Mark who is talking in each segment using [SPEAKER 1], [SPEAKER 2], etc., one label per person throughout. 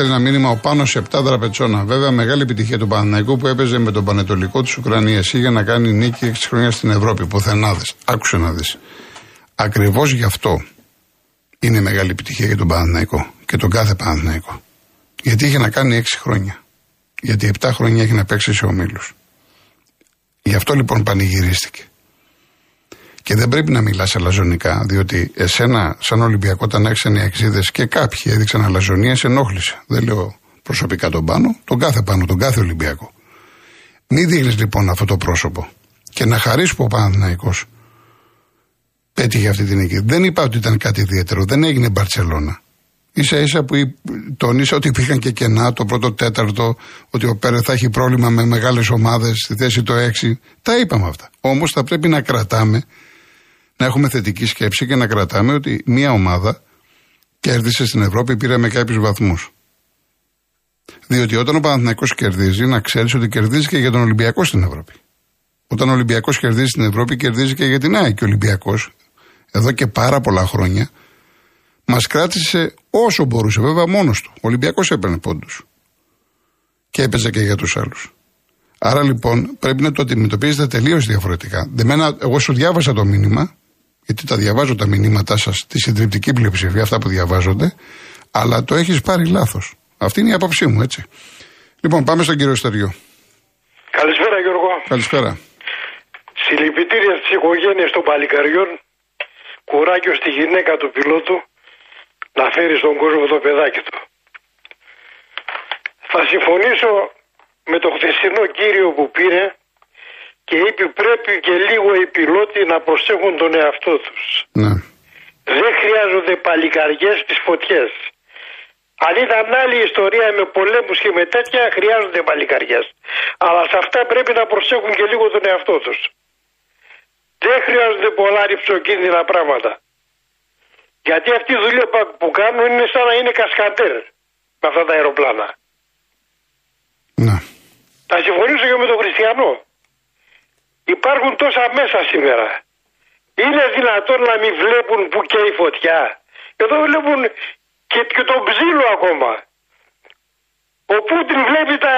[SPEAKER 1] που στέλνει ένα μήνυμα ο πάνω σε 7 δραπετσόνα. Βέβαια, μεγάλη επιτυχία του Παναναϊκού που έπαιζε με τον Πανετολικό της Ουκρανίας για να κάνει νίκη 6 χρόνια στην Ευρώπη. Πουθενάδε. Άκουσε να δεις. Ακριβώς γι' αυτό είναι μεγάλη επιτυχία για τον Παναναϊκό και τον κάθε Παναναϊκό. Γιατί είχε να κάνει 6 χρόνια. Γιατί 7 χρόνια έχει να παίξει σε ομίλους. Γι' αυτό λοιπόν πανηγυρίστηκε. Και δεν πρέπει να μιλάς αλαζονικά, διότι εσένα, σαν Ολυμπιακό, όταν οι εξίδε και κάποιοι έδειξαν αλαζονία, σε ενόχλησε. Δεν λέω προσωπικά τον πάνω, τον κάθε πάνω, τον κάθε Ολυμπιακό. Μην δείχνει λοιπόν αυτό το πρόσωπο. Και να χαρίσεις που ο Παναθυναϊκό πέτυχε αυτή την νίκη. Δεν είπα ότι ήταν κάτι ιδιαίτερο. Δεν έγινε Μπαρσελόνα. σα ίσα που τονίσα ότι υπήρχαν και κενά το πρώτο τέταρτο, ότι ο Πέρε θα έχει πρόβλημα με μεγάλες ομάδες στη θέση το 6. Τα είπαμε αυτά. Όμως θα πρέπει να κρατάμε να έχουμε θετική σκέψη και να κρατάμε ότι μια ομάδα κέρδισε στην Ευρώπη, πήρε με κάποιους βαθμούς. Διότι όταν ο Παναθηναϊκός κερδίζει, να ξέρεις ότι κερδίζει και για τον Ολυμπιακό στην Ευρώπη. Όταν ο Ολυμπιακός κερδίζει στην Ευρώπη, κερδίζει και για την ΑΕΚ. ο Ολυμπιακός, εδώ και πάρα πολλά χρόνια, μας κράτησε όσο μπορούσε, βέβαια μόνος του. Ο Ολυμπιακός έπαιρνε πόντους. Και έπαιζε και για τους άλλους. Άρα λοιπόν πρέπει να το αντιμετωπίζετε τελείως διαφορετικά. Δεμένα, εγώ σου διάβασα το μήνυμα γιατί τα διαβάζω τα μηνύματά σας, τη συντριπτική πλειοψηφία, αυτά που διαβάζονται, αλλά το έχεις πάρει λάθος. Αυτή είναι η άποψή μου, έτσι. Λοιπόν, πάμε στον κύριο Στεριό.
[SPEAKER 2] Καλησπέρα, Γιώργο.
[SPEAKER 1] Καλησπέρα.
[SPEAKER 2] Συλληπιτήρια στι οικογένειε των παλικαριών. Κουράγιο στη γυναίκα του πιλότου να φέρει στον κόσμο το παιδάκι του. Θα συμφωνήσω με το χθεσινό κύριο που πήρε και είπε πρέπει και λίγο οι πιλότοι να προσέχουν τον εαυτό τους.
[SPEAKER 1] Ναι.
[SPEAKER 2] Δεν χρειάζονται παλικαριές στις φωτιές. Αν ήταν άλλη ιστορία με πολέμους και με τέτοια χρειάζονται παλικαριές. Αλλά σε αυτά πρέπει να προσέχουν και λίγο τον εαυτό τους. Δεν χρειάζονται πολλά ρηψοκίνδυνα πράγματα. Γιατί αυτή η δουλειά που κάνουν είναι σαν να είναι κασκαντέρ με αυτά τα αεροπλάνα.
[SPEAKER 1] Ναι.
[SPEAKER 2] Θα συμφωνήσω και με τον Χριστιανό. Υπάρχουν τόσα μέσα σήμερα. Είναι δυνατόν να μην βλέπουν που καίει φωτιά. Εδώ βλέπουν και, και τον ψήλο ακόμα. Ο Πούτιν βλέπει τα,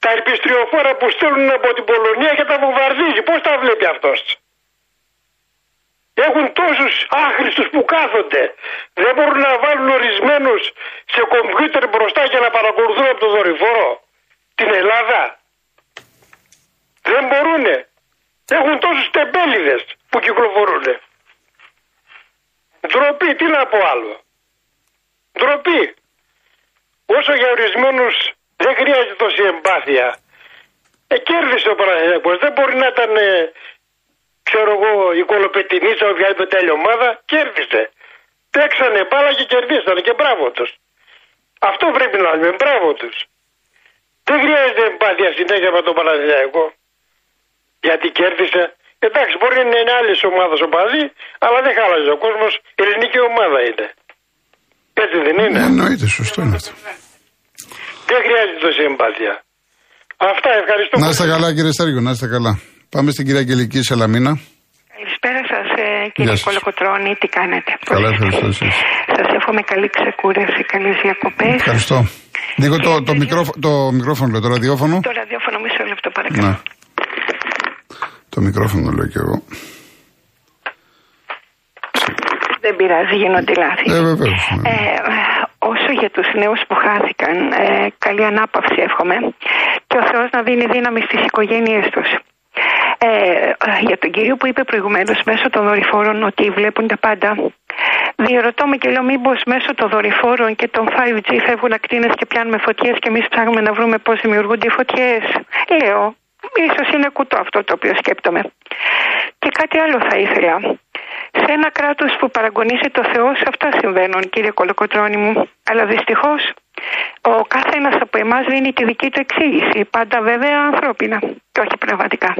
[SPEAKER 2] τα ερπιστριοφόρα που στέλνουν από την Πολωνία και τα βομβαρδίζει. Πώς τα βλέπει αυτός; Έχουν τόσους άχρηστους που κάθονται. Δεν μπορούν να βάλουν ορισμένους σε κομπιούτερ μπροστά για να παρακολουθούν από το δορυφόρο την Ελλάδα. Δεν μπορούνε. Έχουν τόσους τεμπέληδες που κυκλοφορούν. Ντροπή, τι να πω άλλο. Ντροπή. Όσο για ορισμένους δεν χρειάζεται τόση εμπάθεια. Ε, κέρδισε ο Παναγιώτος. Δεν μπορεί να ήταν, ε, ξέρω εγώ, η κολοπετινίτσα, οποιαδήποτε άλλη ομάδα. Κέρδισε. Παίξανε μπάλα και κερδίσανε και μπράβο τους. Αυτό πρέπει να λέμε, μπράβο τους. Δεν χρειάζεται εμπάθεια συνέχεια με τον Παναγιώτο γιατί κέρδισε. Εντάξει, μπορεί να είναι άλλη ομάδα οπαδή, αλλά δεν χάλαζε ο κόσμος. Ελληνική ομάδα είναι. Έτσι δεν είναι.
[SPEAKER 1] Ναι, εννοείται, σωστό είναι αυτό.
[SPEAKER 2] Δεν χρειάζεται τόση εμπάθεια. Αυτά, ευχαριστώ.
[SPEAKER 1] Να είστε καλά, κύριε Στέργιο, να είστε καλά. Πάμε στην κυρία Αγγελική Σελαμίνα.
[SPEAKER 3] Καλησπέρα σας, ε, κύριε Κολοκοτρόνη, τι κάνετε;
[SPEAKER 1] Καλά, ευχαριστώ
[SPEAKER 3] Σας εύχομαι καλή ξεκούραση, καλές διακοπές.
[SPEAKER 1] Ευχαριστώ. Λίγο το, το, το μικρόφωνο, το ραδιόφωνο.
[SPEAKER 3] Το ραδιόφωνο, μισό λεπτό, παρακαλώ. Ναι.
[SPEAKER 1] Το μικρόφωνο λέω κι εγώ.
[SPEAKER 3] Δεν πειράζει, γίνονται λάθη.
[SPEAKER 1] Ε, βεβαίως, ναι.
[SPEAKER 3] ε, όσο για τους νέους που χάθηκαν, ε, καλή ανάπαυση εύχομαι και ο Θεός να δίνει δύναμη στις οικογένειές τους. Ε, για τον κύριο που είπε προηγουμένως μέσω των δορυφόρων ότι βλέπουν τα πάντα Διερωτώ με και λέω μήπως μέσω των δορυφόρων και των 5G φεύγουν ακτίνες και πιάνουμε φωτιές και εμείς ψάχνουμε να βρούμε πώς δημιουργούνται οι φωτιές. Λέω, Ίσως είναι κουτό αυτό το οποίο σκέπτομαι. Και κάτι άλλο θα ήθελα. Σε ένα κράτος που παραγωνίζει το Θεό, αυτά συμβαίνουν κύριε Κολοκοτρώνη μου. Αλλά δυστυχώς ο κάθε ένας από εμάς δίνει τη δική του εξήγηση. Πάντα βέβαια ανθρώπινα και όχι πραγματικά.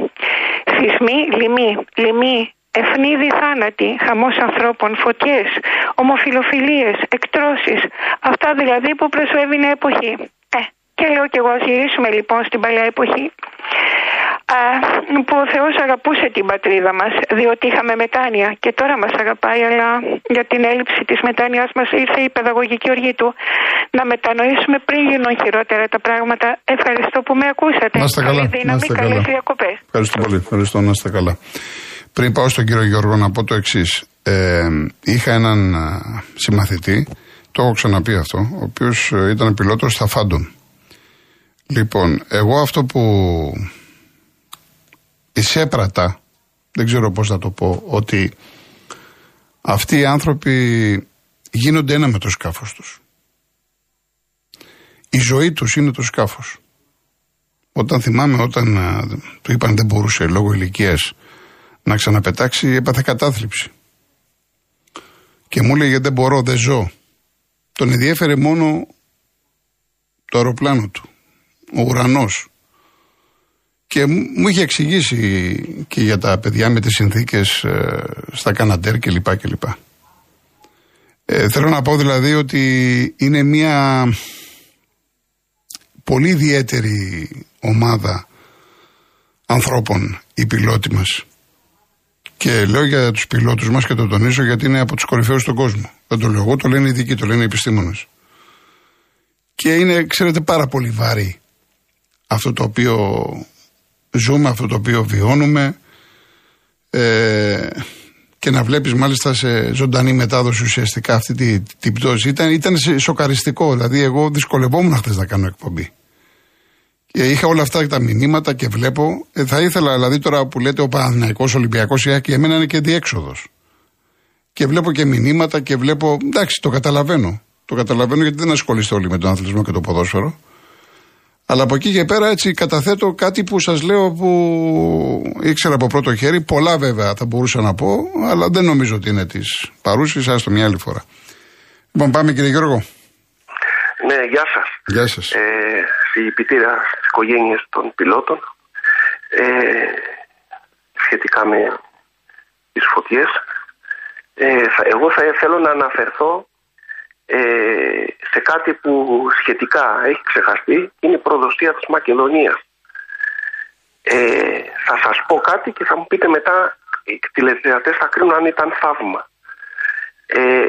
[SPEAKER 3] Σεισμοί, λοιμοί, λοιμοί, ευνίδι θάνατοι, χαμός ανθρώπων, φωτιές, ομοφιλοφιλίες, εκτρώσεις. Αυτά δηλαδή που προσφεύγει η εποχή. Ε, και λέω κι εγώ, ας γυρίσουμε λοιπόν στην παλιά εποχή. που ο Θεός αγαπούσε την πατρίδα μας διότι είχαμε μετάνοια και τώρα μας αγαπάει αλλά για την έλλειψη της μετάνοιας μας ήρθε η παιδαγωγική οργή του να μετανοήσουμε πριν γίνουν χειρότερα τα πράγματα. Ευχαριστώ που με ακούσατε.
[SPEAKER 1] Να είστε καλά.
[SPEAKER 3] Καλή δύναμη, καλές διακοπές.
[SPEAKER 1] Ευχαριστώ πολύ. Ευχαριστώ να είστε καλά. Πριν πάω στον κύριο Γιώργο να πω το εξής. Ε, είχα έναν συμμαθητή, το έχω ξαναπεί αυτό, ο οποίος ε, ήταν πιλότος στα Φάντομ. Λοιπόν, εγώ αυτό που εισέπρατα, δεν ξέρω πώς θα το πω, ότι αυτοί οι άνθρωποι γίνονται ένα με το σκάφος τους. Η ζωή τους είναι το σκάφος. Όταν θυμάμαι, όταν α, του είπαν δεν μπορούσε λόγω ηλικίας να ξαναπετάξει, έπαθε κατάθλιψη. Και μου έλεγε δεν μπορώ, δεν ζω. Τον ενδιέφερε μόνο το αεροπλάνο του, ο ουρανός. Και μου είχε εξηγήσει και για τα παιδιά με τις συνθήκες ε, στα Καναντέρ κλπ. κλπ. Ε, θέλω να πω δηλαδή ότι είναι μια πολύ ιδιαίτερη ομάδα ανθρώπων οι πιλότοι μας. Και λέω για τους πιλότους μας και το τονίζω γιατί είναι από τους κορυφαίους στον κόσμο. Δεν το λέω εγώ, το λένε οι ειδικοί, το λένε οι επιστήμονες. Και είναι, ξέρετε, πάρα πολύ βαρύ αυτό το οποίο ζούμε, αυτό το οποίο βιώνουμε ε, και να βλέπεις μάλιστα σε ζωντανή μετάδοση ουσιαστικά αυτή την τη πτώση. Ήταν, ήταν σοκαριστικό, δηλαδή εγώ δυσκολευόμουν χθες να κάνω εκπομπή. Και είχα όλα αυτά τα μηνύματα και βλέπω, ε, θα ήθελα δηλαδή τώρα που λέτε ο Παναθηναϊκός Ολυμπιακός και εμένα είναι και διέξοδος. Και βλέπω και μηνύματα και βλέπω, εντάξει το καταλαβαίνω. Το καταλαβαίνω γιατί δεν ασχολείστε όλοι με τον αθλητισμό και το ποδόσφαιρο. Αλλά από εκεί και πέρα έτσι καταθέτω κάτι που σας λέω που ήξερα από πρώτο χέρι. Πολλά βέβαια θα μπορούσα να πω, αλλά δεν νομίζω ότι είναι της παρούσης, άστο μια άλλη φορά. Λοιπόν πάμε κύριε Γιώργο.
[SPEAKER 4] Ναι, γεια σας.
[SPEAKER 1] Γεια σας.
[SPEAKER 4] Ε, συλληπιτήρια στις οικογένειες των πιλότων. Ε, σχετικά με τις φωτιές. Ε, εγώ θα θέλω να αναφερθώ ε, σε κάτι που σχετικά έχει ξεχαστεί είναι η προδοσία της Μακεδονίας. Ε, θα σας πω κάτι και θα μου πείτε μετά οι τηλεθεατές θα κρίνουν αν ήταν θαύμα. Ε,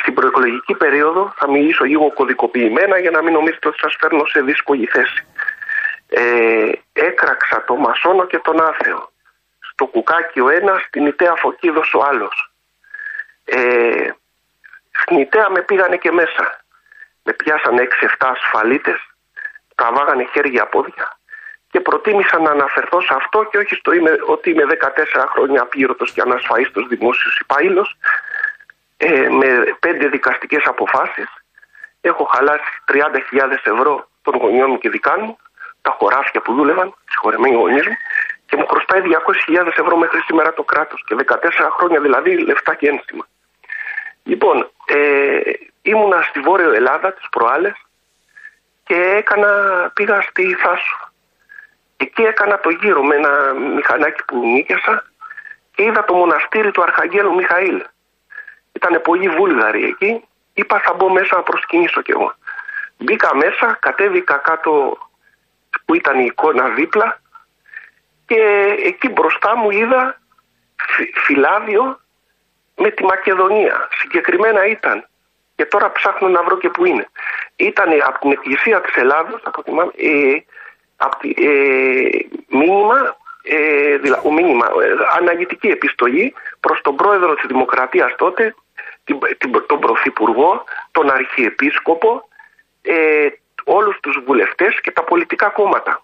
[SPEAKER 4] στην προεκλογική περίοδο θα μιλήσω λίγο κωδικοποιημένα για να μην νομίζετε ότι σας φέρνω σε δύσκολη θέση. Ε, έκραξα το Μασόνο και τον Άθεο. Στο κουκάκι ο ένας, στην Ιταία Φωκίδος ο άλλος. Ε, στην Ιταία με πήγανε και μέσα. Με πιάσαν 6-7 ασφαλίτες, τραβάγανε χέρια πόδια και προτίμησα να αναφερθώ σε αυτό και όχι στο είμαι, ότι είμαι 14 χρόνια απλήρωτος και ανασφαίστος δημόσιος υπάλληλος ε, με πέντε δικαστικές αποφάσεις. Έχω χαλάσει 30.000 ευρώ των γονιών μου και δικά μου, τα χωράφια που δούλευαν, συγχωρεμένοι γονείς μου, και μου χρωστάει 200.000 ευρώ μέχρι σήμερα το κράτος και 14 χρόνια δηλαδή λεφτά και ένστημα. Λοιπόν, ε, ήμουνα στη Βόρειο Ελλάδα τις προάλλες και έκανα, πήγα στη Θάσο. Εκεί έκανα το γύρο με ένα μηχανάκι που νίκιασα και είδα το μοναστήρι του Αρχαγγέλου Μιχαήλ. Ήταν πολύ βούλγαροι εκεί. Είπα θα μπω μέσα να προσκυνήσω κι εγώ. Μπήκα μέσα, κατέβηκα κάτω που ήταν η εικόνα δίπλα και εκεί μπροστά μου είδα φυλάδιο με τη Μακεδονία. Συγκεκριμένα ήταν. Και τώρα ψάχνω να βρω και που είναι. Ήταν από την Εκκλησία της Ελλάδος, από τη, ε, από τη, ε, μήνυμα, ε, δηλαδή, μήνυμα, ε, αναγητική επιστολή προς τον πρόεδρο της Δημοκρατίας τότε, την, την, τον Πρωθυπουργό, τον Αρχιεπίσκοπο, ε, όλους τους βουλευτές και τα πολιτικά κόμματα.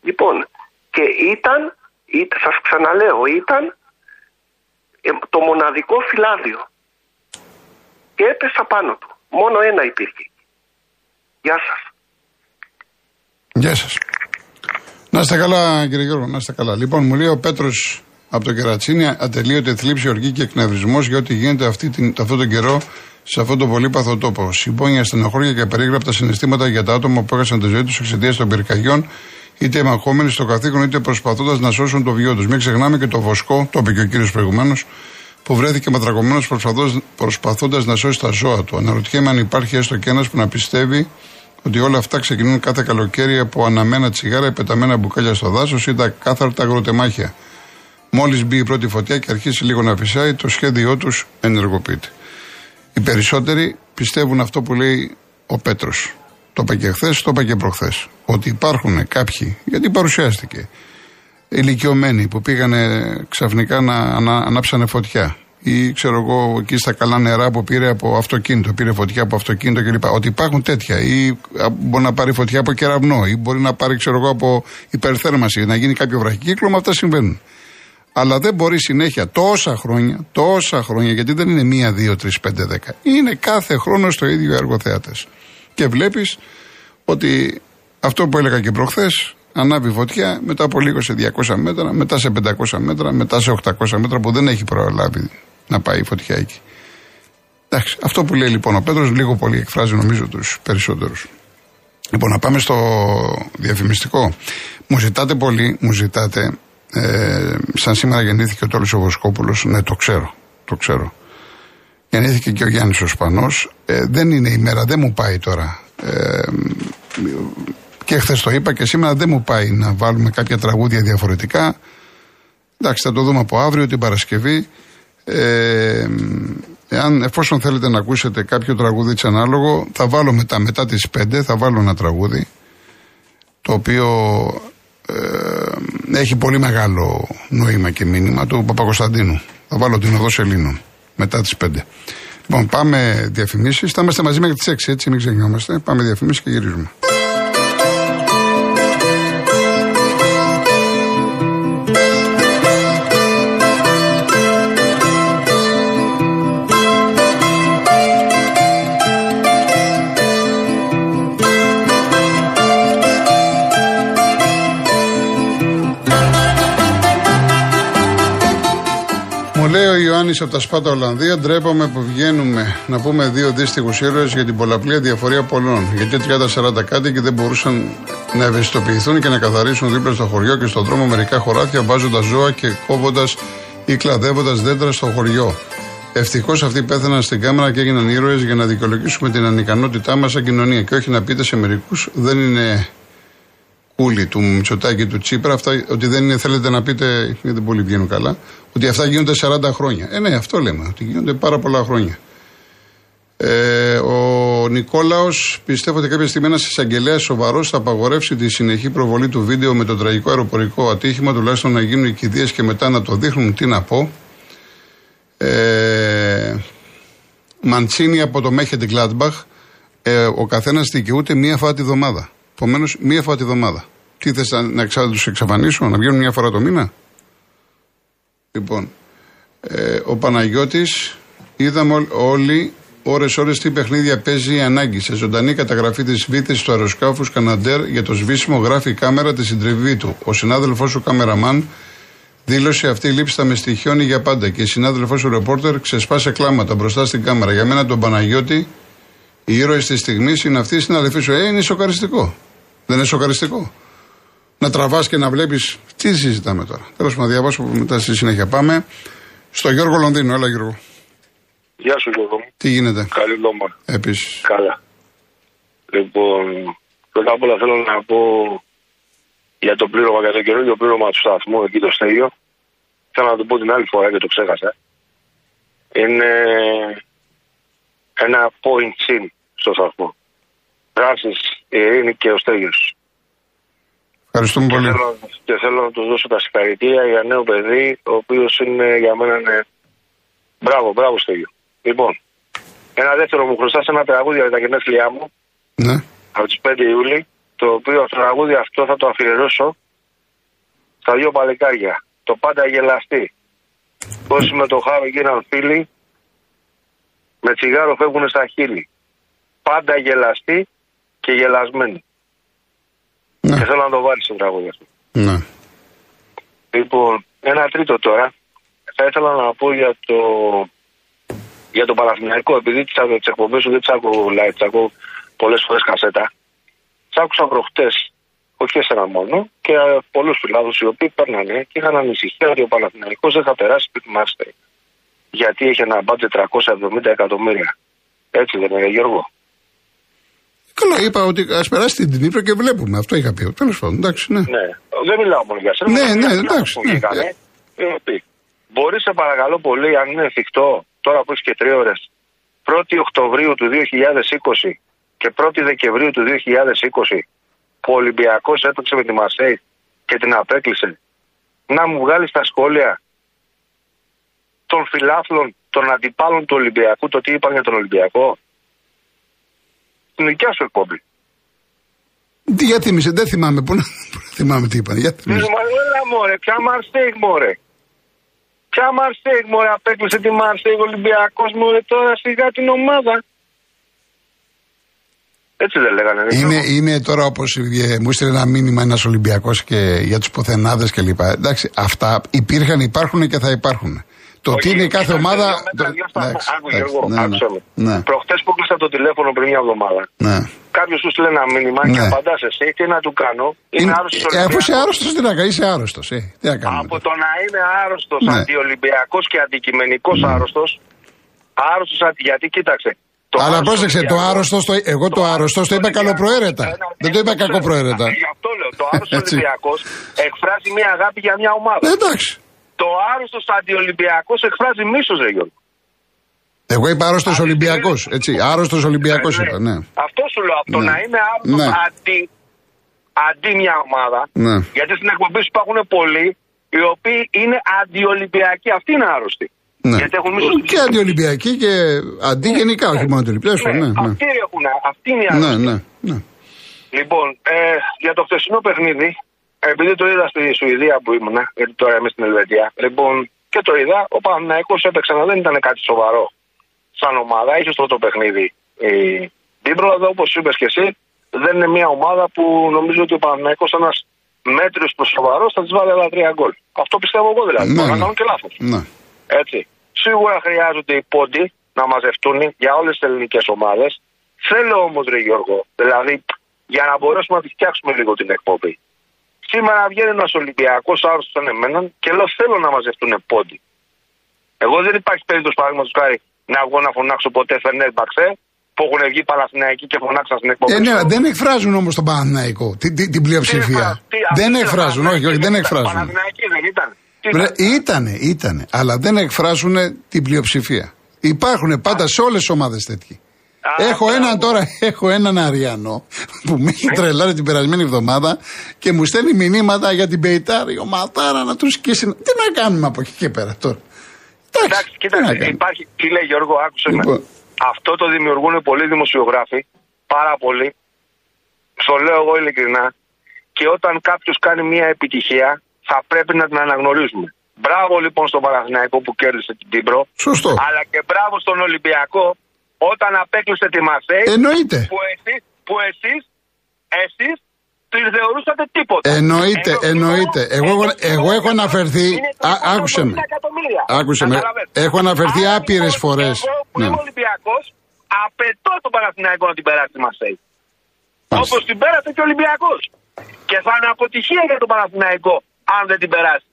[SPEAKER 4] Λοιπόν, και ήταν, ήταν σας ξαναλέω, ήταν ε, το μοναδικό φυλάδιο. Και έπεσα πάνω του. Μόνο ένα υπήρχε. Γεια σας.
[SPEAKER 1] Γεια σας. Να είστε καλά κύριε Γιώργο, να είστε καλά. Λοιπόν, μου λέει ο Πέτρος από το Κερατσίνη, ατελείωτε θλίψη, οργή και εκνευρισμός για ό,τι γίνεται αυτή την, αυτόν τον καιρό σε αυτόν τον πολύπαθο τόπο. Συμπόνια, στενοχώρια και περίγραπτα συναισθήματα για τα άτομα που έχασαν τη ζωή τους εξαιτίας των πυρκαγιών, είτε εμαχόμενοι στο καθήκον, είτε προσπαθώντας να σώσουν το βιό τους. Μην ξεχνάμε και το βοσκό, το είπε και ο κύριος προηγουμένως, που βρέθηκε ματρακωμένο προσπαθώντας να σώσει τα ζώα του. Αναρωτιέμαι αν υπάρχει έστω και ένας που να πιστεύει Ότι όλα αυτά ξεκινούν κάθε καλοκαίρι από αναμένα τσιγάρα, ή πεταμένα μπουκάλια στο δάσος ή τα κάθαρτα αγροτεμάχια. Μόλις μπει η πρώτη φωτιά και αρχίσει λίγο να φυσάει, το σχέδιό τους ενεργοποιείται. Οι περισσότεροι πιστεύουν αυτό που λέει ο Πέτρος. Το είπα και χθες, το είπα και προχθές. Ότι υπάρχουν κάποιοι, γιατί παρουσιάστηκε, ηλικιωμένοι που πήγανε ξαφνικά να, να ανάψανε φωτιά ή ξέρω εγώ εκεί στα καλά νερά που πήρε από αυτοκίνητο, πήρε φωτιά από αυτοκίνητο κλπ. Ότι υπάρχουν τέτοια. Ή μπορεί να πάρει φωτιά από κεραυνό, ή μπορεί να πάρει ξέρω εγώ από υπερθέρμανση, να γίνει κάποιο βραχικύκλωμα, αυτά συμβαίνουν. Αλλά δεν μπορεί συνέχεια τόσα χρόνια, τόσα χρόνια, γιατί δεν είναι μία, δύο, τρεις, πέντε, δέκα. Είναι κάθε χρόνο στο ίδιο έργο θεάτες. Και βλέπεις ότι αυτό που έλεγα και προχθές, ανάβει φωτιά, μετά από λίγο σε 200 μέτρα, μετά σε 500 μέτρα, μετά σε 800 μέτρα που δεν έχει προλάβει να πάει η φωτιά εκεί. Εντάξει, αυτό που λέει λοιπόν ο Πέτρος λίγο πολύ εκφράζει νομίζω τους περισσότερους. Λοιπόν, να πάμε στο διαφημιστικό. Μου ζητάτε πολύ, μου ζητάτε, ε, σαν σήμερα γεννήθηκε ο Τόλος ο Βοσκόπουλος, ναι το ξέρω, το ξέρω. Γεννήθηκε και ο Γιάννης ο Σπανός, ε, δεν είναι η μέρα, δεν μου πάει τώρα. Ε, και χθες το είπα και σήμερα δεν μου πάει να βάλουμε κάποια τραγούδια διαφορετικά. Εντάξει, θα το δούμε από αύριο την Παρασκευή. Ε, εάν, εφόσον θέλετε να ακούσετε κάποιο τραγούδι της ανάλογο, θα βάλω μετά, μετά τις 5, θα βάλω ένα τραγούδι το οποίο ε, έχει πολύ μεγάλο νόημα και μήνυμα του Παπακοσταντίνου. Θα βάλω την οδό Ελλήνων μετά τις 5. Λοιπόν, πάμε διαφημίσεις. Θα είμαστε μαζί μέχρι τις 6, έτσι μην ξεχνιόμαστε. Πάμε διαφημίσεις και γυρίζουμε. Από τα Σπάτα Ολλανδία, ντρέπαμε που βγαίνουμε να πούμε δύο δύστιχους ήρωες για την πολλαπλή διαφορία πολλών. Γιατί 30-40 κάτι και δεν μπορούσαν να ευαισθητοποιηθούν και να καθαρίσουν δίπλα στο χωριό και στον δρόμο μερικά χωράφια βάζοντας ζώα και κόβοντας ή κλαδεύοντας δέντρα στο χωριό. Ευτυχώς αυτοί πέθαναν στην κάμερα και έγιναν ήρωες για να δικαιολογήσουμε την ανικανότητά μας σαν κοινωνία. Και όχι να πείτε σε μερικούς δεν είναι κούλι του Μητσοτάκη του Τσίπρα, αυτά, ότι δεν είναι, θέλετε να πείτε, γιατί δεν πολύ βγαίνουν καλά, ότι αυτά γίνονται 40 χρόνια. Ε, ναι, αυτό λέμε, ότι γίνονται πάρα πολλά χρόνια. Ε, ο Νικόλαος πιστεύω ότι κάποια στιγμή ένας εισαγγελέας σοβαρός θα απαγορεύσει τη συνεχή προβολή του βίντεο με το τραγικό αεροπορικό ατύχημα, τουλάχιστον να γίνουν οι κηδείε και μετά να το δείχνουν. Τι να πω. Ε, Μαντσίνη από το Μέχετ Γκλάντμπαχ. Ε, ο καθένας δικαιούται μία φορά τη βδομάδα. Επομένως, μία φορά τη βδομάδα. Τι θες να τους εξαφανίσω, να βγαίνουν μία φορά το μήνα; Λοιπόν, ε, ο Παναγιώτης, είδαμε όλοι ώρε-ώρε τι παιχνίδια παίζει η ανάγκη. Σε ζωντανή καταγραφή της βήθηση του αεροσκάφους Καναντέρ για το σβήσιμο γράφει η κάμερα της συντριβή του. Ο συνάδελφός ο κάμεραμαν δήλωσε αυτή η λήψη θα με στοιχιώνει για πάντα και η συνάδελφός ο ρεπόρτερ ξεσπάσε κλάματα μπροστά στην κάμερα. Για μένα τον Παναγιώτη, οι ήρωες της στιγμής είναι αυτοί οι συναδελφοί σου. Ε, είναι σοκαριστικό. Δεν είναι σοκαριστικό να τραβάς και να βλέπεις. Τι συζητάμε τώρα. Τέλος πάντων, διαβάσω μετά στη συνέχεια. Πάμε στο Γιώργο Λονδίνο. Έλα, Γιώργο.
[SPEAKER 5] Γεια σου, Γιώργο.
[SPEAKER 1] Τι γίνεται;
[SPEAKER 5] Καλή νόμα.
[SPEAKER 1] Επίσης.
[SPEAKER 5] Καλά. Λοιπόν, πρώτα απ' όλα θέλω να πω για το πλήρωμα, για το καινούργιο πλήρωμα του σταθμού εκεί το στέλιο. Θέλω να το πω την άλλη φορά και το ξέχασα. Είναι ένα point sin στο σταθμό. Δράσεις, η Ειρήνη και ο Στέλιος.
[SPEAKER 1] Ευχαριστούμε πολύ.
[SPEAKER 5] Και θέλω, και θέλω να τους δώσω τα συγχαρητήρια για νέο παιδί, ο οποίος είναι για μένα είναι. Μπράβο, μπράβο Στέλιο. Λοιπόν, ένα δεύτερο μου χρωστά σε ένα τραγούδι για τα γενέθλιά μου.
[SPEAKER 1] Ναι.
[SPEAKER 5] Από τις 5 Ιούλη. Το οποίο το τραγούδι αυτό θα το αφιερώσω στα δύο παλικάρια. Το πάντα γελαστή. Όσοι με το χάρη γίναν φίλοι, με τσιγάρο φεύγουν στα χείλη. Πάντα γελαστοί και γελασμένοι. Ναι. Και θέλω να το βάλεις στο τραγούδι αυτό.
[SPEAKER 1] Ναι.
[SPEAKER 5] Λοιπόν, ένα τρίτο τώρα. Θα ήθελα να πω για το, για το Παναθηναϊκό. Επειδή τις εκπομπές σου δεν τις ακούω live, τις ακούω πολλές φορές κασέτα. Τις άκουσα προχτές, όχι εσένα μόνο, και πολλούς φιλάδους οι οποίοι παίρνανε και είχαν ανησυχία ότι ο Παναθηναϊκός δεν θα περάσει πριν Μάστερ. Γιατί έχει ένα μπάτζε 370 εκατομμύρια. Έτσι δεν είναι, Γιώργο;
[SPEAKER 1] Καλά, είπα ότι ας περάσει την Νύπρο και βλέπουμε. Αυτό είχα πει. Τέλος πάντων, εντάξει, ναι.
[SPEAKER 5] Ναι, δεν μιλάω μόνο για σένα.
[SPEAKER 1] Ναι,
[SPEAKER 5] μιλάω
[SPEAKER 1] ναι,
[SPEAKER 5] για
[SPEAKER 1] εντάξει,
[SPEAKER 5] που
[SPEAKER 1] ναι.
[SPEAKER 5] βγήκανε. Έχω πει. Μπορείς, σε παρακαλώ πολύ, αν είναι εφικτό, τώρα που έχεις και τρεις ώρες, 1η Οκτωβρίου του 2020 και 1η Δεκεμβρίου του 2020, που ο Ολυμπιακός έπαιξε με τη Μαρσέιγ και την απέκλεισε, να μου βγάλεις στα σχόλια των φιλάθλων, των αντιπάλων του Ολυμπιακού, το τι είπαν για τον Ολυμπιακό; Στην δικιά σου εκπομπή.
[SPEAKER 1] Τι, γιατί μισέ, δεν θυμάμαι. Πού να, πού να θυμάμαι τι είπαν. Γιατί
[SPEAKER 5] Ναι,
[SPEAKER 1] μισέ.
[SPEAKER 5] μα έλα μωρέ, ποια Μαρσέιγ μωρέ. Ποια Μαρσέιγ μωρέ, απέκλεισε τη Μαρσέιγ ο Ολυμπιακός μωρέ τώρα σιγά την ομάδα. Έτσι δεν λέγανε. δεν
[SPEAKER 1] Είναι,
[SPEAKER 5] ξέρω.
[SPEAKER 1] είναι τώρα όπως μου έστειλε ένα μήνυμα ένας Ολυμπιακός και για τους πουθενάδες κλπ. Εντάξει, αυτά υπήρχαν, υπάρχουν και θα υπάρχουν. Το τι
[SPEAKER 5] Όχι,
[SPEAKER 1] είναι κάθε
[SPEAKER 5] κοίταξε,
[SPEAKER 1] ομάδα.
[SPEAKER 5] δύο μέτρα,
[SPEAKER 1] το-
[SPEAKER 5] δύο σταθμά.
[SPEAKER 1] εντάξει,
[SPEAKER 5] Άκου,
[SPEAKER 1] εντάξει,
[SPEAKER 5] Γιώργο,
[SPEAKER 1] ναι, ναι,
[SPEAKER 5] άκουσα με.
[SPEAKER 1] ναι,
[SPEAKER 5] Προχτές που κλείσα το τηλέφωνο πριν μια εβδομάδα,
[SPEAKER 1] ναι.
[SPEAKER 5] κάποιος σου στείλε ένα μήνυμα και
[SPEAKER 1] Ναι.
[SPEAKER 5] απαντάς εσύ, τι να του κάνω. Είναι,
[SPEAKER 1] Είναι-
[SPEAKER 5] άρρωστος
[SPEAKER 1] ε, αφού
[SPEAKER 5] Ολυμπιακός.
[SPEAKER 1] είσαι άρρωστος, τι να κάνεις, είσαι άρρωστος. Ε, τι να κάνουμε.
[SPEAKER 5] Από το να είναι άρρωστος,
[SPEAKER 1] Ναι.
[SPEAKER 5] αντιολυμπιακός και αντικειμενικός άρρωστος. Άρρωστος, γιατί κοίταξε. το
[SPEAKER 1] Αλλά
[SPEAKER 5] άρρωστος
[SPEAKER 1] πρόσεξε, το
[SPEAKER 5] Ολυμπιακός-
[SPEAKER 1] άρρωστος, το, εγώ το άρρωστος το είπα καλοπροαίρετα.
[SPEAKER 5] Ένα-
[SPEAKER 1] Δεν το είπα
[SPEAKER 5] ένα-
[SPEAKER 1] κακοπροαίρετα.
[SPEAKER 5] Γι' αυτό λέω. Το άρρωστος
[SPEAKER 1] Έτσι.
[SPEAKER 5] Ολυμπιακός εκφράζει μια αγάπη για μια ομάδα.
[SPEAKER 1] Ε, εντάξει.
[SPEAKER 5] Το άρρωστο αντιολυμπιακό εκφράζει μίσος, ρε Γιώργο.
[SPEAKER 1] Εγώ είπα άρρωστος Ολυμπιακός. Έτσι, άρρωστος Ολυμπιακός
[SPEAKER 5] Ναι.
[SPEAKER 1] είπα, ναι.
[SPEAKER 5] Αυτό σου λέω. Από το
[SPEAKER 1] Ναι.
[SPEAKER 5] να είναι άρρωστος
[SPEAKER 1] Ναι.
[SPEAKER 5] αντί, αντί μια ομάδα.
[SPEAKER 1] ναι.
[SPEAKER 5] Γιατί στην εκπομπή σου υπάρχουν πολλοί οι οποίοι είναι αντιολυμπιακοί. Αυτοί είναι άρρωστοι.
[SPEAKER 1] ναι.
[SPEAKER 5] Γιατί έχουν μίσος
[SPEAKER 1] Και αντιολυμπιακοί και αντί γενικά, όχι μόνο αντιολυμπιακού. Ναι, ναι.
[SPEAKER 5] Αυτοί έχουν. Αυτοί είναι οι
[SPEAKER 1] Ναι,
[SPEAKER 5] άρρωστοι.
[SPEAKER 1] ναι, ναι.
[SPEAKER 5] Λοιπόν, ε, για το χθεσινό παιχνίδι, επειδή το είδα στη Σουηδία που ήμουν, γιατί τώρα είμαι στην Ελβετία, λοιπόν, και το είδα, ο Παναθηναϊκός έπαιξε, αλλά δεν ήταν κάτι σοβαρό σαν ομάδα. Είχε στο το παιχνίδι η Ντνίπρο, εδώ όπως είπες και εσύ, δεν είναι μια ομάδα που νομίζω ότι ο Παναθηναϊκός ένας μέτριος προς σοβαρός θα της βάλει άλλα τρία γκολ. Αυτό πιστεύω εγώ δηλαδή.
[SPEAKER 1] Ναι,
[SPEAKER 5] Μπορεί να
[SPEAKER 1] ναι.
[SPEAKER 5] κάνω και λάθος.
[SPEAKER 1] ναι.
[SPEAKER 5] Έτσι. Σίγουρα χρειάζονται οι πόντοι να μαζευτούν για όλες τις ελληνικές ομάδες. Θέλω όμως, Ρε Γιώργο, δηλαδή για να μπορέσουμε να τη φτιάξουμε λίγο την εκπομπή. Σήμερα βγαίνει ένας Ολυμπιακός άρρωστος σαν εμένα και λέω θέλω να μαζευτούν πόντοι. Εγώ δεν υπάρχει περίπτωση παραδείγματο χάρη να βγω να φωνάξω ποτέ Φενέρμπαξε που έχουν βγει Παλαθηναϊκοί και φωνάξαν στην εκπομπή.
[SPEAKER 1] Ε, ναι,
[SPEAKER 5] σου.
[SPEAKER 1] δεν εκφράζουν όμως τον Παναθηναϊκό, την, την, την
[SPEAKER 5] Τι
[SPEAKER 1] πλειοψηφία.
[SPEAKER 5] εκφράζουν, τι, αυτοί
[SPEAKER 1] Δεν
[SPEAKER 5] είναι
[SPEAKER 1] εκφράζουν, όχι, όχι, δεν
[SPEAKER 5] Παναθηναϊκοί,
[SPEAKER 1] εκφράζουν.
[SPEAKER 5] Παναθηναϊκοί δεν ήταν. Τι
[SPEAKER 1] Βρε,
[SPEAKER 5] ήταν.
[SPEAKER 1] Ήτανε, ήτανε, αλλά δεν εκφράζουν την πλειοψηφία. Υπάρχουν πάντα σε όλες τις ομάδες τέτοιοι.
[SPEAKER 5] Α,
[SPEAKER 1] έχω
[SPEAKER 5] μπράβο.
[SPEAKER 1] έναν τώρα, έχω έναν Αριανό που με έχει τρελάρει την περασμένη εβδομάδα και μου στέλνει μηνύματα για την Πεϊτάρη, ο Ματάρα να του σκίσει. Τι να κάνουμε από εκεί και πέρα τώρα;
[SPEAKER 5] Εντάξει,
[SPEAKER 1] τι να
[SPEAKER 5] κοίταξε,
[SPEAKER 1] κάνουμε;
[SPEAKER 5] υπάρχει, τι λέει Γιώργο, άκουσε
[SPEAKER 1] Λοιπόν.
[SPEAKER 5] με. Αυτό το δημιουργούν πολλοί δημοσιογράφοι, πάρα πολλοί. Στο λέω εγώ ειλικρινά. Και όταν κάποιος κάνει μια επιτυχία, θα πρέπει να την αναγνωρίζουμε. Μπράβο λοιπόν στον Παναθηναϊκό που κέρδισε την Ντνίπρο.
[SPEAKER 1] Σωστό.
[SPEAKER 5] Αλλά και μπράβο στον Ολυμπιακό όταν απέκλεισε τη Μαρσέιγ.
[SPEAKER 1] Εννοείται.
[SPEAKER 5] Που εσείς, που εσείς, εσείς την θεωρούσατε τίποτα.
[SPEAKER 1] Εννοείται,
[SPEAKER 5] Ενώ
[SPEAKER 1] εννοείται. Εγώ έχω- εγώ έχω αναφερθεί-
[SPEAKER 5] είναι
[SPEAKER 1] Α,
[SPEAKER 5] 380
[SPEAKER 1] άκουσε με.
[SPEAKER 5] εκατομμύρια.
[SPEAKER 1] Άκουσε με.
[SPEAKER 5] Καταλαβες.
[SPEAKER 1] Έχω αναφερθεί
[SPEAKER 5] Άρα,
[SPEAKER 1] άπειρες
[SPEAKER 5] λοιπόν,
[SPEAKER 1] φορές.
[SPEAKER 5] Εγώ που
[SPEAKER 1] Ναι.
[SPEAKER 5] είμαι Ολυμπιακός, απαιτώ τον Παναθηναϊκό να την περάσει τη Μαρσέη.
[SPEAKER 1] Μάλιστα.
[SPEAKER 5] Όπως την πέρασε και ο Ολυμπιακός. Και θα είναι αποτυχία για τον Παναθηναϊκό αν δεν την περάσει.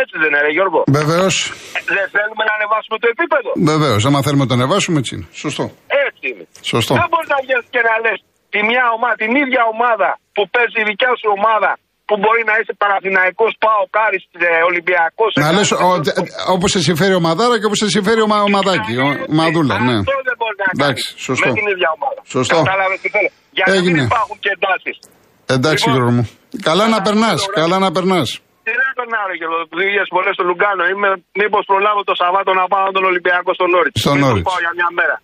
[SPEAKER 5] Έτσι δεν είναι, ρε Γιώργο.
[SPEAKER 1] Βεβαίως,
[SPEAKER 5] Ε, Δεν θέλουμε να ανεβάσουμε το επίπεδο.
[SPEAKER 1] βεβαίως. Άμα θέλουμε να το ανεβάσουμε, έτσι είναι. Σωστό.
[SPEAKER 5] Έτσι είναι.
[SPEAKER 1] Σωστό.
[SPEAKER 5] Δεν μπορείς να βγαίνει και να λες τη μια ομάδα, την ίδια ομάδα που παίζει η δικιά σου ομάδα που μπορεί να είσαι Παναθηναϊκός, Πάο Κάρις, Ολυμπιακός.
[SPEAKER 1] Να λες όπως σε συμφέρει ο Μαδάρα και όπως σε συμφέρει ο Μα- ο Μαδάκη. Ο Μαδούλα, ναι.
[SPEAKER 5] Αυτό δεν μπορεί να κάνεις.
[SPEAKER 1] Εντάξει, σωστό.
[SPEAKER 5] Με την ίδια ομάδα.
[SPEAKER 1] Σωστό.
[SPEAKER 5] Κατάλαβες τι θέλω. Για να
[SPEAKER 1] Έγινε.
[SPEAKER 5] μην υπάρχουν και εντάσεις.
[SPEAKER 1] Εντάξει,
[SPEAKER 5] Λοιπόν,
[SPEAKER 1] Γιώργο μου. Καλά να
[SPEAKER 5] καλά,
[SPEAKER 1] περνάς.
[SPEAKER 5] ωραία.
[SPEAKER 1] Καλά να περνάς.
[SPEAKER 5] Τι δεν περνάω, ρε Γιώργο, που πήγες πολλέ στο Λουγκάνο. Είμαι, μήπως προλάβω το Σαββάτο να πάω τον Ολυμπιακό στον Νόριτς.
[SPEAKER 1] Στον Νόριτς.
[SPEAKER 5] πάω για μια μέρα.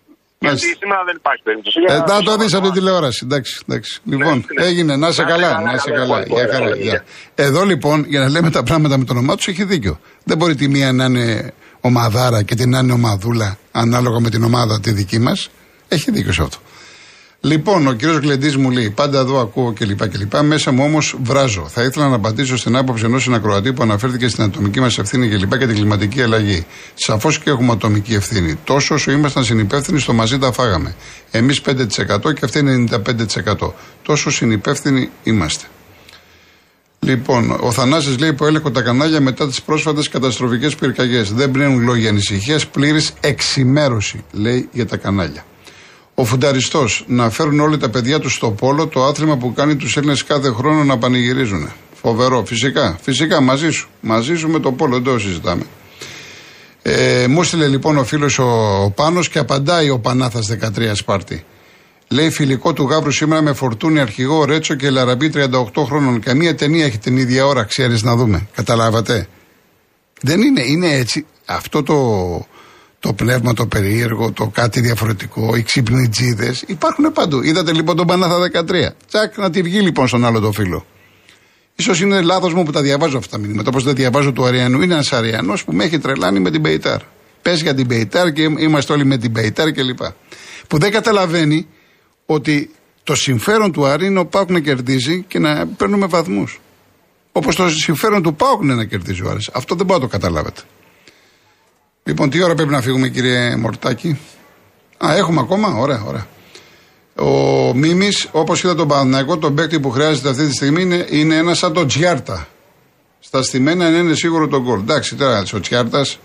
[SPEAKER 5] Γιατί
[SPEAKER 1] Μάλιστα.
[SPEAKER 5] σήμερα δεν υπάρχει περίπτωση.
[SPEAKER 1] Ε,
[SPEAKER 5] Για
[SPEAKER 1] θα το
[SPEAKER 5] το
[SPEAKER 1] δεις από
[SPEAKER 5] Σαββάτο.
[SPEAKER 1] την τηλεόραση. Εντάξει, εντάξει. Λοιπόν,
[SPEAKER 5] ναι.
[SPEAKER 1] έγινε. Να είσαι
[SPEAKER 5] Να
[SPEAKER 1] καλά.
[SPEAKER 5] είσαι καλά,
[SPEAKER 1] Να είσαι
[SPEAKER 5] καλά,
[SPEAKER 1] καλά.
[SPEAKER 5] καλά,
[SPEAKER 1] Γεια
[SPEAKER 5] καλά,
[SPEAKER 1] χαρά.
[SPEAKER 5] καλά,
[SPEAKER 1] γεια.
[SPEAKER 5] γεια.
[SPEAKER 1] Εδώ λοιπόν, για να λέμε τα πράγματα με το όνομά τους, έχει δίκιο. Δεν μπορεί τη μία να είναι ομαδάρα και την άλλη ομαδούλα ανάλογα με την ομάδα τη δική μας. Έχει δίκιο σε αυτό. Λοιπόν, ο κύριος Γλεντής μου λέει: Πάντα εδώ ακούω κλπ. κλπ. Μέσα μου όμως βράζω. Θα ήθελα να απαντήσω στην άποψη ενός συνακροατή που αναφέρθηκε στην ατομική μας ευθύνη κλπ. και την κλιματική αλλαγή. Σαφώς και έχουμε ατομική ευθύνη. Τόσο όσο ήμασταν συνυπεύθυνοι, στο μαζί τα φάγαμε. Εμείς 5% και αυτοί 95%. Τόσο συνυπεύθυνοι είμαστε. Λοιπόν, ο Θανάσης λέει που έλεγχο τα κανάλια μετά τις πρόσφατες καταστροφικές πυρκαγιές. Δεν πνέουν λόγια ανησυχίας, πλήρης εξημέρωση, λέει για τα κανάλια. Ο φουνταριστός να φέρουν όλοι τα παιδιά τους στο πόλο, το άθλημα που κάνει τους Έλληνες κάθε χρόνο να πανηγυρίζουν. Φοβερό, φυσικά. Φυσικά μαζί σου. Μαζί σου με το πόλο, δεν το συζητάμε. Ε, μου έστειλε λοιπόν ο φίλος ο, ο Πάνος και απαντάει ο Πανάθας 13 Σπάρτη. Λέει φιλικό του Γάβρου σήμερα με φορτούνι αρχηγό Ρέτσο και Λαραμπή 38 χρόνων. Καμία ταινία έχει την ίδια ώρα, ξέρεις να δούμε. Καταλάβατε; Δεν είναι, είναι έτσι. Αυτό το, το πνεύμα το περίεργο, το κάτι διαφορετικό, οι ξύπνοι τζίδε υπάρχουν παντού. Είδατε λοιπόν τον Πανάθα 13. Τσακ, να τη βγει λοιπόν στον άλλο το φίλο. σω είναι λάθος μου που τα διαβάζω αυτά τα μηνύματα. Όπως δεν διαβάζω του Αριανού. Είναι ένας Αριανός που με έχει τρελάνει με την Πεϊτάρ. Πες για την Πεϊτάρ και είμαστε όλοι με την Πεϊτάρ κλπ. Που δεν καταλαβαίνει ότι το συμφέρον του Άρη είναι ο Πάουκ να κερδίζει και να παίρνουμε βαθμούς. Όπως το συμφέρον του Πάουκ είναι να κερδίζει ο Άρης. Αυτό δεν μπορείτε να το καταλάβετε. Λοιπόν, τι ώρα πρέπει να φύγουμε, κύριε Μορτάκη; Α, έχουμε ακόμα; Ωραία, ωραία. Ο Μίμης, όπως είδα τον Παναγικό, τον παίκτη που χρειάζεται αυτή τη στιγμή είναι, είναι ένας σαν τον Τζιάρτα. Στα στημένα είναι σίγουρο τον γκολ. Εντάξει, τώρα ο Τζιάρτας,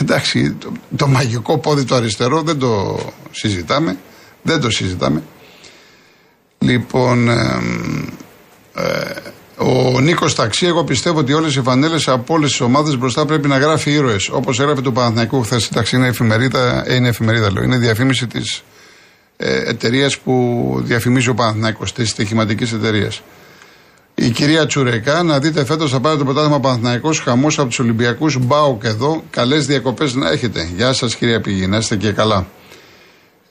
[SPEAKER 1] εντάξει, το, το, μαγικό πόδι το αριστερό δεν το συζητάμε. Δεν το συζητάμε. Λοιπόν, ε, ε, ο Νίκος Ταξί, εγώ πιστεύω ότι όλες οι φανέλες από όλες τις ομάδες μπροστά πρέπει να γράφει ήρωες. Όπως έγραφε του Παναθηναϊκού χθες. Εντάξει, είναι εφημερίδα, ε, είναι εφημερίδα, λέω. Είναι διαφήμιση της ε, εταιρείας που διαφημίζει ο Παναθηναϊκός, της στοιχηματικής εταιρείας. Η κυρία Τσουρεκά, να δείτε φέτος θα πάρει το πρωτάθλημα Παναθηναϊκό χαμός από τους Ολυμπιακούς. Μπάουκ εδώ. Καλές διακοπές να έχετε. Γεια σας, κυρία Πηγή, να είστε και καλά.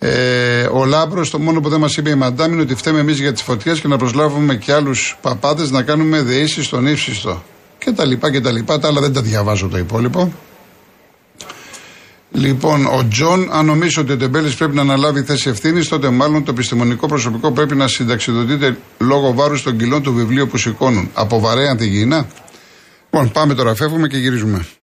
[SPEAKER 1] Ε, ο Λάμπρος, το μόνο που δεν μας είπε η Μαντάμ είναι ότι φταίμε εμείς για τις φωτιές και να προσλάβουμε και άλλους παπάδες να κάνουμε δεήσεις στον ύψιστο. Και τα λοιπά και τα λοιπά. Τα άλλα δεν τα διαβάζω το υπόλοιπο. Λοιπόν, ο Τζον, αν νομίζω ότι ο Τεμπέλης πρέπει να αναλάβει θέση ευθύνης, τότε μάλλον το επιστημονικό προσωπικό πρέπει να συνταξιοδοτείται λόγω βάρους των κιλών του βιβλίου που σηκώνουν. Από βαρέα τη Λοιπόν, πάμε τώρα, φεύγουμε και γυρίζουμε.